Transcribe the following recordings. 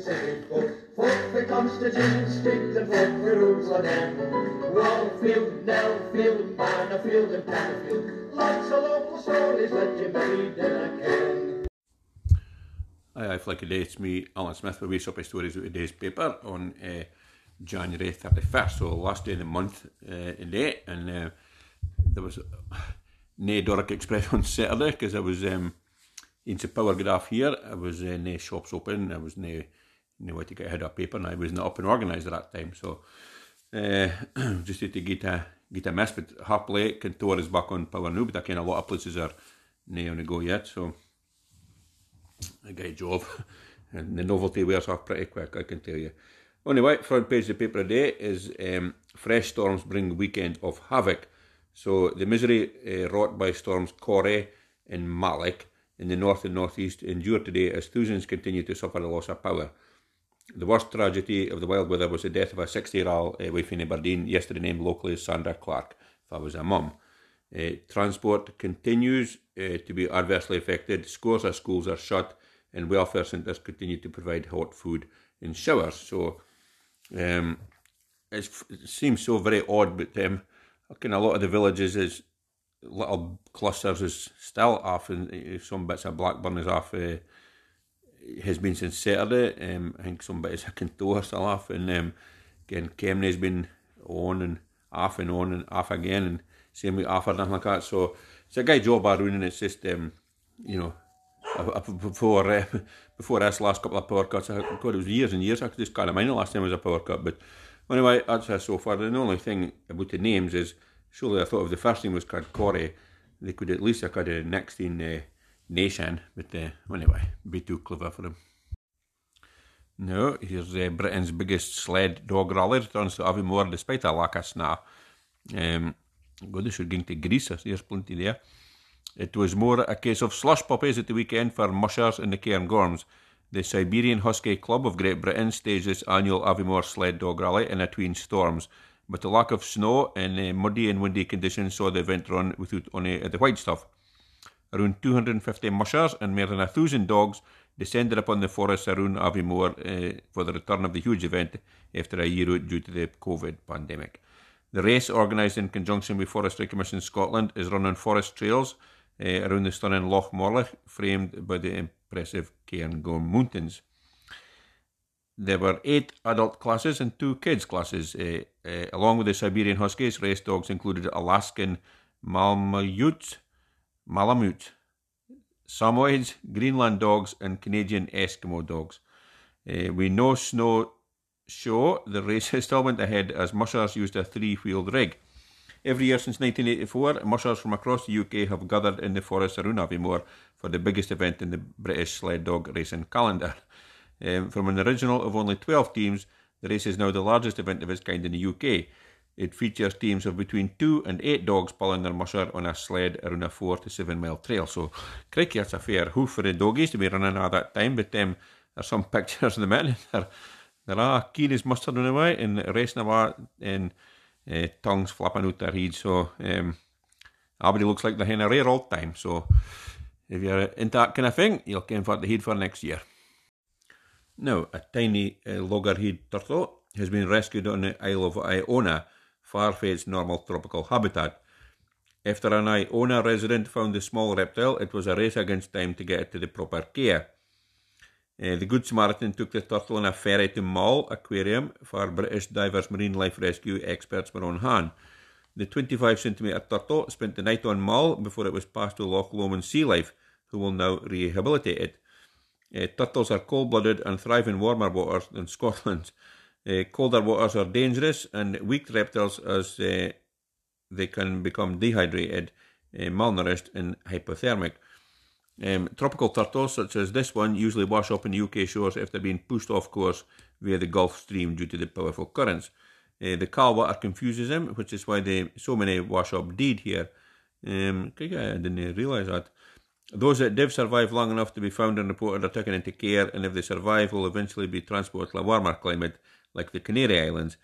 Pacific folk. Folk for and Jerusalem. Wallfield, Nellfield, and. Lots of local stories that you may read in a can. Aye, aye, Flick a day, it's me, Alan Smith, with Wee Stories out of today's paper on uh, January 31st, so last day of the month uh, in day, and uh, there was nae Doric Express on Saturday, because I was um, in power get off here, I was uh, nae shops open, I was nae, nae way to get ahead of paper, and I was not up and organised at that time, so uh, just had to get a, get a miss, but happily, Cantor is back on power now, but I kind a lot of places are nae on the go yet, so a great job. And the novelty wears off pretty quick, I can tell you. Anyway, front page of the paper today is um, fresh storms bring weekend of havoc. So the misery uh, wrought by storms Corrie and Malik in the north and northeast endure today as thousands continue to suffer the loss of power. The worst tragedy of the wild weather was the death of a 60-year-old uh, wife in Aberdeen, yesterday named locally as Sandra Clark, if I was a mum. Uh, transport continues uh, to be adversely affected. Scores of schools are shut and welfare centres continue to provide hot food and showers. So um, it seems so very odd, but um, of a lot of the villages is little clusters is still off, and some bits of Blackburn is off. Uh, has been since Saturday. Um, I think some bits of Kintore still off, and um, again Kemnay's been on and off and on and off again, and same with Alford and nothing like that. So it's a great job by and It's just um, you know before uh, before this last couple of power cuts. I, God, it was years and years. I just can't mind the last time it was a power cut. But anyway, that's uh, so far. The only thing about the names is surely I thought if the first name was called Corrie, they could at least have got a next in uh, Nation. But uh, anyway, be too clever for them. No, here's uh, Britain's biggest sled dog rally returns to Aviemore despite a lack of snow. Um, God, they should go to Greece. There's plenty there. It was more a case of slush puppies at the weekend for mushers in the Cairngorms. The Siberian Husky Club of Great Britain staged its annual Aviemore Sled Dog Rally in between storms, but the lack of snow and uh, muddy and windy conditions saw the event run without only uh, the white stuff. Around 250 mushers and more than a thousand dogs descended upon the forests around Aviemore uh, for the return of the huge event after a year out due to the COVID pandemic. The race, organised in conjunction with Forestry Commission Scotland, is run on forest trails uh, around the stunning Loch Morlich, framed by the impressive Cairngorm Mountains. There were eight adult classes and two kids classes. Uh, along with the Siberian Huskies, race dogs included Alaskan Malamute, Malamute, Samoyeds, Greenland dogs, and Canadian Eskimo dogs. Uh, we know snow show the race still went ahead as mushers used a three-wheeled rig. Every year since 1984, mushers from across the UK have gathered in the forest around Aviemore for the biggest event in the British sled dog racing calendar. Um, from an original of only 12 teams, the race is now the largest event of its kind in the UK. It features teams of between two and eight dogs pulling their musher on a sled around a four to seven mile trail. So, crikey, that's a fair hoof for the doggies to be running at that time. But um, there's some pictures of the men. they're, they're all keen as mustard in a way and racing about and uh, tongues flapping out their heads. So um, everybody looks like they're having a rare old time. So if you're into that kind of thing, you'll come for the head for next year. Now, a tiny uh, loggerhead turtle has been rescued on the Isle of Iona, far from its normal tropical habitat. After an Iona resident found the small reptile, it was a race against time to get it to the proper care. Uh, the Good Samaritan took the turtle on a ferry to Mull Aquarium for British Divers Marine Life Rescue experts were on hand. The 25 centimetre turtle spent the night on Mull before it was passed to Loch Lomond Sea Life, who will now rehabilitate it. Uh, turtles are cold blooded and thrive in warmer waters than Scotland. Uh, colder waters are dangerous and weak reptiles as uh, they can become dehydrated, uh, malnourished, and hypothermic. Um, tropical turtles, such as this one, usually wash up in UK shores after being pushed off course via the Gulf Stream due to the powerful currents. Uh, the calm water confuses them, which is why they, so many wash up dead here. Um, I didn't realise that. Those that did survive long enough to be found and reported are taken into care, and if they survive, will eventually be transported to a warmer climate like the Canary Islands.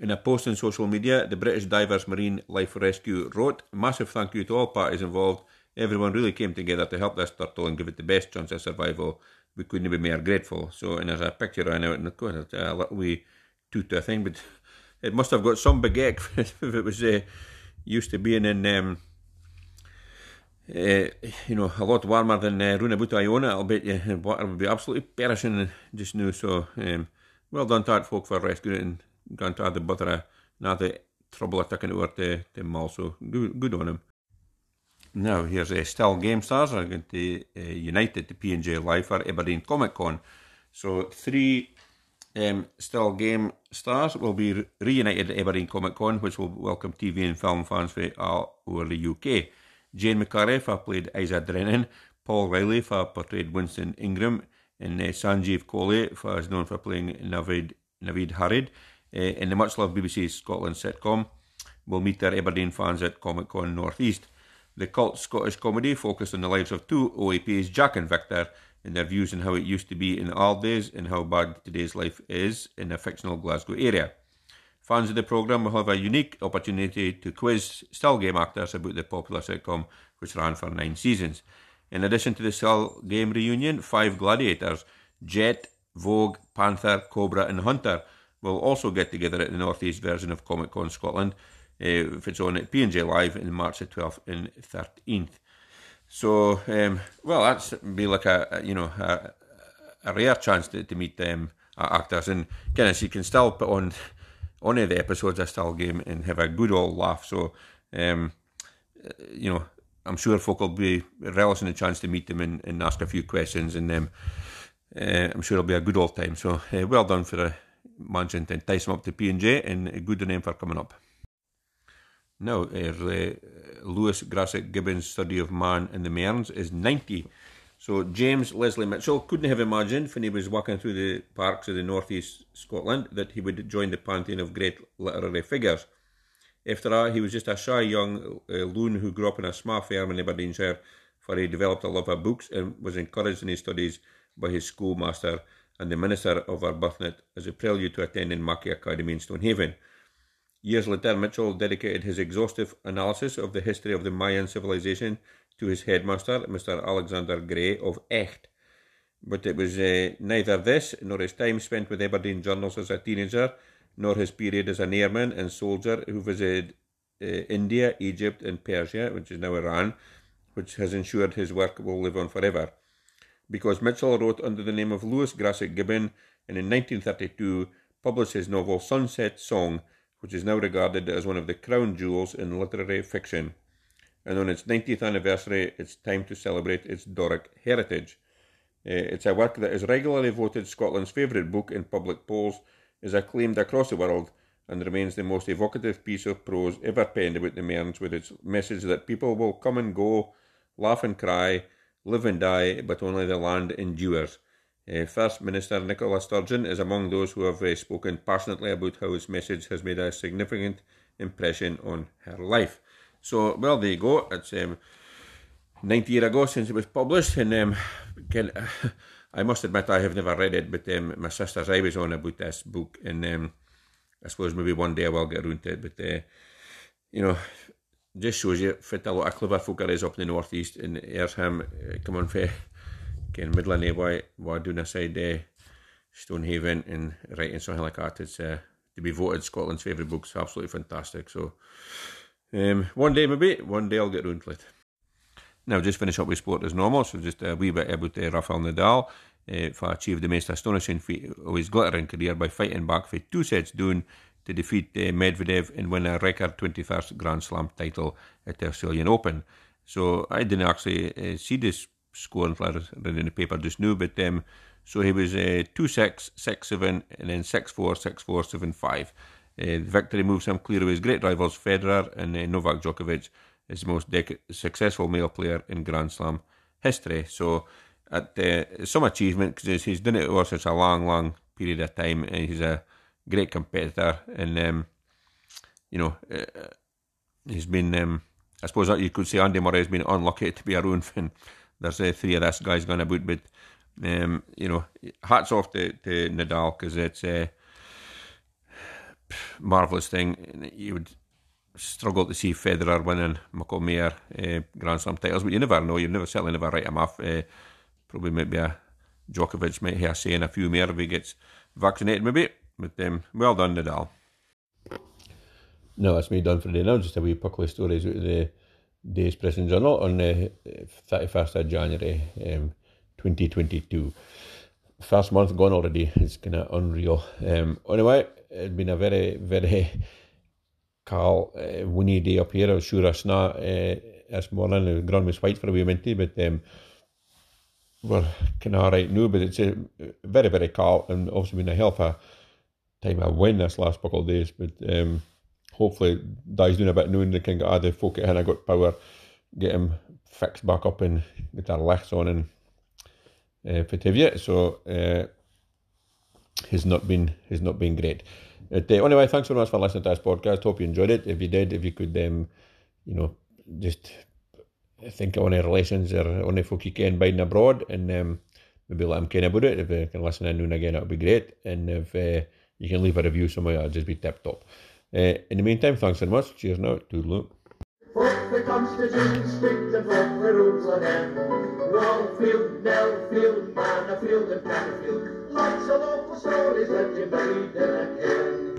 In a post on social media, the British Divers Marine Life Rescue wrote, Massive thank you to all parties involved everyone really came together to help this turtle and give it the best chance of survival. We couldn't be more grateful. So, and there's a picture ran out in the corner, a little wee toot, I think, but it must have got some big egg if it was uh, used to being in, um, uh, you know, a lot warmer than uh, Runabuta Iona. I'll bet you water would be absolutely perishing just now. So, um, well done to folk for rescuing it and going to the butter, now the trouble of taking it over to, to Mull. So, good, good on him. Now, here's a uh, still game stars are going to uh, unite at the P&J Live for Aberdeen Comic Con. So, three um, still game stars will be reunited at Aberdeen Comic Con, which will welcome TV and film fans from all over the UK. Jane McCarry for played Isa Drennan, Paul Riley for portrayed Winston Ingram, and uh, Sanjeev Kohli for is known for playing Navid Navid Harrid uh, in the much loved BBC Scotland sitcom. Will meet their Aberdeen fans at Comic Con North East. The cult Scottish comedy focused on the lives of two OAPs, Jack and Victor, and their views on how it used to be in the old days and how bad today's life is in a fictional Glasgow area. Fans of the programme will have a unique opportunity to quiz still game actors about the popular sitcom, which ran for nine seasons. In addition to the still game reunion, five gladiators, Jet, Vogue, Panther, Cobra, and Hunter, will also get together at the Northeast version of Comic Con Scotland uh, if it's on at P&J Live in March the 12th and 13th. So, um, well, that's be like a, a you know a, a, rare chance to, to meet them uh, actors, and Guinness you can still put on any of the episodes of Still Game and have a good old laugh. So, um, you know, I'm sure folk will be relishing the chance to meet them and, and ask a few questions, and um, uh, I'm sure it'll be a good old time. So, uh, well done for uh, managing to entice them up to P&J, and a good on them for coming up. Now, uh, Lewis Grassic Gibbon's study of man in the Mearns is 90. So James Leslie Mitchell couldn't have imagined when he was walking through the parks of the northeast Scotland that he would join the pantheon of great literary figures. After all, he was just a shy young uh, loon who grew up in a small farm in Aberdeenshire, for he developed a love of books and was encouraged in his studies by his schoolmaster and the minister of Arbuthnott as a prelude to attending Mackie Academy in Stonehaven. Years later, Mitchell dedicated his exhaustive analysis of the history of the Mayan civilization to his headmaster, Mr. Alexander Gray of Echt. But it was uh, neither this nor his time spent with Aberdeen journals as a teenager, nor his period as an airman and soldier who visited uh, India, Egypt, and Persia, which is now Iran, which has ensured his work will live on forever. Because Mitchell wrote under the name of Lewis Grassic Gibbon and in 1932 published his novel Sunset Song which is now regarded as one of the crown jewels in literary fiction. And on its 90th anniversary, it's time to celebrate its Doric heritage. Uh, it's a work that is regularly voted Scotland's favourite book in public polls, is acclaimed across the world, and remains the most evocative piece of prose ever penned about the Mearns, with its message that people will come and go, laugh and cry, live and die, but only the land endures. Uh, First Minister Nicola Sturgeon is among those who have uh, spoken passionately about how his message has made a significant impression on her life. So, well, there you go. It's um, 90 years ago since it was published, and um, can, I must admit I have never read it, but um, my sister's I was on about this book, and um, I suppose maybe one day I will get around to it. But uh, you know, just shows you fit a lot of clever folk is up in the northeast, and here's him uh, coming for Ken Midland why why doing aside uh, Stonehaven and writing something like that. It's uh, to be voted Scotland's favourite books. Absolutely fantastic. So um, one day maybe, one day I'll get round to it. Now just finish up with sport as normal. So just a wee bit about uh, Rafael Nadal. Uh, for achieved the most astonishing feat of his glittering career by fighting back for two sets down to defeat uh, Medvedev and win a record 21st Grand Slam title at the Australian Open. So I didn't actually uh, see this scoring for reading in the paper just now. But um, so he was uh, 2 6, 6 7, and then 6 4, 6 4, 7 5. Uh, the victory moves him clear of his great rivals Federer and uh, Novak Djokovic is the most dec- successful male player in Grand Slam history. So, at uh, some achievement because he's done it over such a long, long period of time, and he's a great competitor. And um, you know, uh, he's been, um, I suppose you could say, Andy Murray has been unlucky to be around for there's uh, three of this guys going about, but um, you know, hats off to, to Nadal because it's a marvelous thing. You would struggle to see Federer winning Mucklemere uh, Grand Slam titles, but you never know. You never certainly never write him off. Uh, probably maybe a Djokovic might have a say in a few more if he gets vaccinated, maybe. But um, well done, Nadal. No, that's me done for the day now. Just a wee puckly stories out of the Day's Press and Journal on the 31st of January um, 2022. First month gone already. It's kind of unreal. Um, anyway, it's been a very, very Carl, uh, windy day up here. I was sure it's not uh, this morning. The ground was white for a wee minute, but um, we're kind of alright now. But it's very, very cold and obviously been a hell of a time of wind this last couple of days. But um, hopefully, Dai's doing a bit noon. They can get other folk at I got power, get him fixed back up and get our lights on and uh, Fativia. So uh, has not been has not been great. Uh, anyway, thanks very much for listening to this podcast. Hope you enjoyed it. If you did, if you could, um, you know, just think on any relations or on the folk you can biding abroad and um, maybe let them ken about it. If you can listen in noon again, that would be great. And if uh, you can leave a review somewhere, I'll just be tip top. Uh, in the meantime, thanks very much. Cheers now. Toodaloo. Fuck the and Lots of local stories that you made in a can.